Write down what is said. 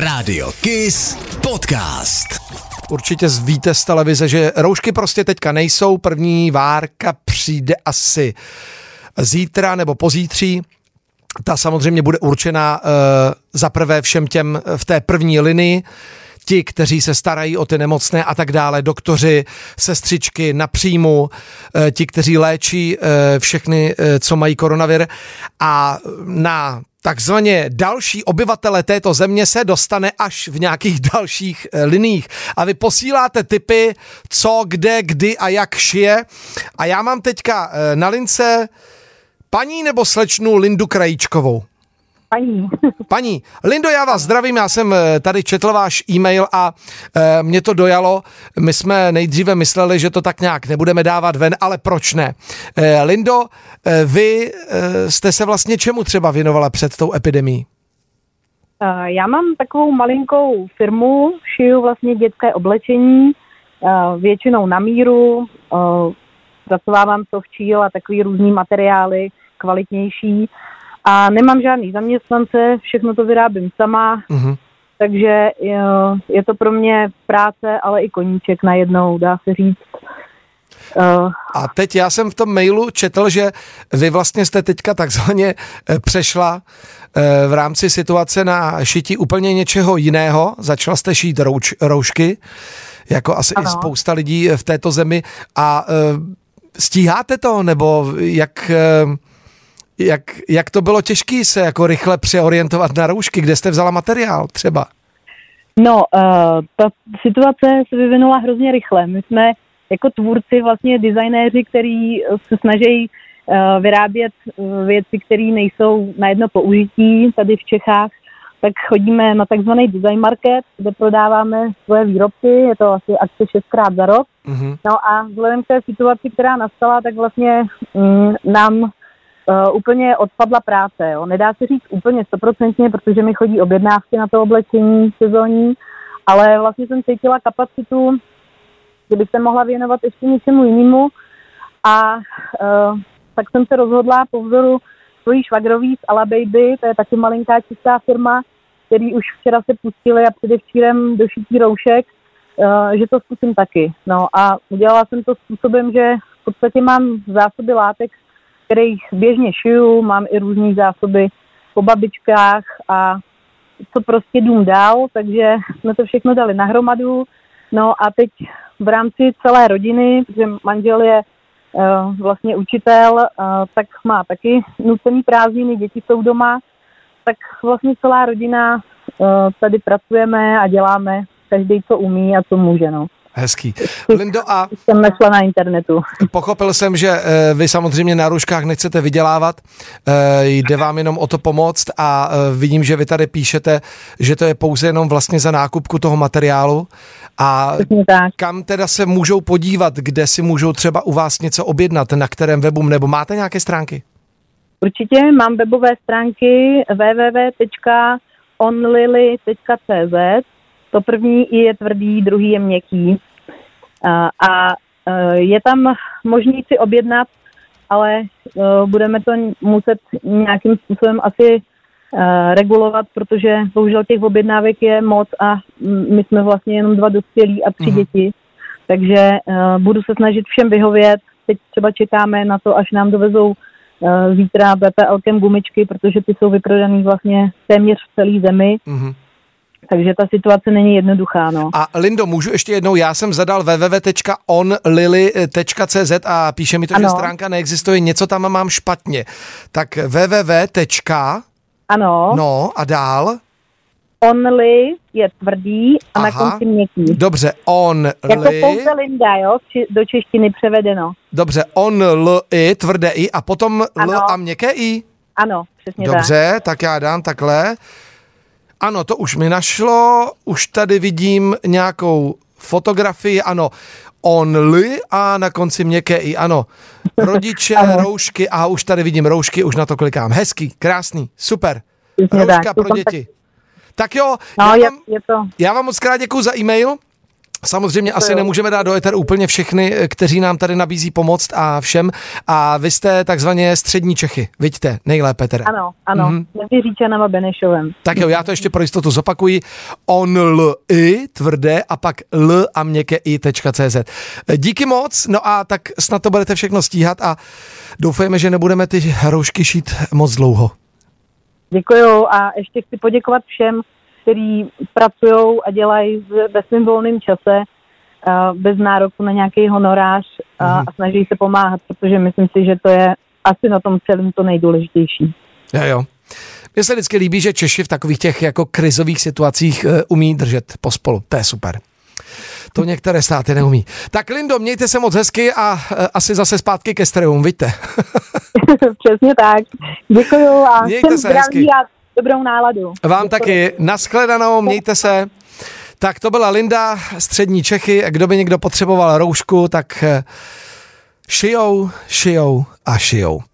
Radio Kiss Podcast. Určitě víte z televize, že roušky prostě teďka nejsou. První várka přijde asi zítra nebo pozítří. Ta samozřejmě bude určena uh, za prvé všem těm v té první linii, ti, kteří se starají o ty nemocné a tak dále, doktoři, sestřičky na příjmu, eh, ti, kteří léčí eh, všechny, co mají koronavir a na takzvaně další obyvatele této země se dostane až v nějakých dalších eh, liních. A vy posíláte typy, co, kde, kdy a jak šije. A já mám teďka eh, na lince paní nebo slečnu Lindu Krajíčkovou. Paní. Paní, Lindo, já vás zdravím, já jsem eh, tady četl váš e-mail a e, mě to dojalo. My jsme nejdříve mysleli, že to tak nějak nebudeme dávat ven, ale proč ne? E, Lindo, e, vy e, jste se vlastně čemu třeba věnovala před tou epidemí? Já mám takovou malinkou firmu, šiju vlastně dětské oblečení, většinou na míru, zacovávám softčíl a takový různý materiály, kvalitnější a nemám žádný zaměstnance, všechno to vyrábím sama, uh-huh. takže je to pro mě práce, ale i koníček najednou, dá se říct. Uh, a teď já jsem v tom mailu četl, že vy vlastně jste teďka takzvaně eh, přešla eh, v rámci situace na šití úplně něčeho jiného. Začala jste šít rouč, roušky, jako asi ano. i spousta lidí v této zemi. A stíháte to, nebo jak jak, jak to bylo těžké se jako rychle přeorientovat na roušky? Kde jste vzala materiál třeba? No, uh, ta situace se vyvinula hrozně rychle. My jsme jako tvůrci, vlastně designéři, který se snaží uh, vyrábět uh, věci, které nejsou na jedno použití tady v Čechách, tak chodíme na takzvaný design market, kde prodáváme svoje výrobky, je to asi akce šestkrát za rok. Mm-hmm. No a vzhledem k té situaci, která nastala, tak vlastně mm, nám uh, úplně odpadla práce. Jo. Nedá se říct úplně stoprocentně, protože mi chodí objednávky na to oblečení sezónní, ale vlastně jsem cítila kapacitu, že bych se mohla věnovat ještě něčemu jinému a uh, tak jsem se rozhodla po vzoru svojí švagrový z Ala Baby, to je taky malinká čistá firma, který už včera se pustili a předevčírem do šití roušek, uh, že to zkusím taky. No a udělala jsem to způsobem, že v podstatě mám zásoby látek kterých běžně šiju, mám i různé zásoby po babičkách a co prostě dům dál, takže jsme to všechno dali nahromadu. No a teď v rámci celé rodiny, protože manžel je uh, vlastně učitel, uh, tak má taky nucený prázdniny, děti jsou doma, tak vlastně celá rodina uh, tady pracujeme a děláme každý, co umí a co může. No. Hezký. Lindo, a... Jsem našla na internetu. Pochopil jsem, že eh, vy samozřejmě na růžkách nechcete vydělávat, eh, jde vám jenom o to pomoct a eh, vidím, že vy tady píšete, že to je pouze jenom vlastně za nákupku toho materiálu. A kam teda se můžou podívat, kde si můžou třeba u vás něco objednat, na kterém webu, nebo máte nějaké stránky? Určitě mám webové stránky www.onlily.cz to první je tvrdý, druhý je měkký. A, a e, je tam možný si objednat, ale e, budeme to muset nějakým způsobem asi e, regulovat, protože bohužel těch objednávek je moc a my jsme vlastně jenom dva dospělí a tři mm-hmm. děti. Takže budu se snažit všem vyhovět. Teď třeba čekáme na to, až nám dovezou zítra BPLkem gumičky, protože ty jsou vyprodaný vlastně téměř v celé zemi. Mm-hmm takže ta situace není jednoduchá. No. A Lindo, můžu ještě jednou, já jsem zadal www.onlily.cz a píše mi to, ano. že stránka neexistuje, něco tam mám špatně. Tak www. Ano. No a dál? Only je tvrdý a Aha. na konci měkký. Dobře, only. Jako pouze Linda, jo, do češtiny převedeno. Dobře, on, l, i, tvrdé i a potom ano. l a měkké i? Ano, přesně Dobře, tak. tak já dám takhle. Ano, to už mi našlo, už tady vidím nějakou fotografii, ano, only a na konci měkké i, ano. Rodiče, roušky a už tady vidím roušky, už na to klikám. Hezký, krásný, super. Rouška pro děti. Tak jo, no, já, je, vám, je to. já vám moc krát děkuji za e-mail Samozřejmě asi jo. nemůžeme dát do eteru úplně všechny, eh, kteří nám tady nabízí pomoc a všem. A vy jste takzvaně střední Čechy, vidíte, nejlépe teda. Ano, ano, Mhm. mm-hmm. mezi Říčanem a Benešovem. Tak jo, já to ještě pro jistotu zopakuji. On l i tvrdé a pak l a měkké i.cz. Díky moc, no a tak snad to budete všechno stíhat a doufejme, že nebudeme ty roušky šít moc dlouho. Děkuju a ještě chci poděkovat všem, kteří pracují a dělají ve svém volném čase bez nároku na nějaký honorář a, Mhm. a snaží se pomáhat, protože myslím si, že to je asi na tom celém to nejdůležitější. Jo, jo. Mně se vždycky líbí, že Češi v takových těch jako krizových situacích eh, umí držet pospolu. To je super. To některé státy neumí. Tak Lindo, mějte se moc hezky a eh, asi zase zpátky ke stereum, vidíte. Přesně tak. Děkuju a Mějte se zdraví hezky. a dobrou náladu. Vám taky. Naschledanou, mějte se. Tak to byla Linda, střední Čechy. Kdo by někdo potřeboval roušku, tak eh, šijou, šijou a šijou.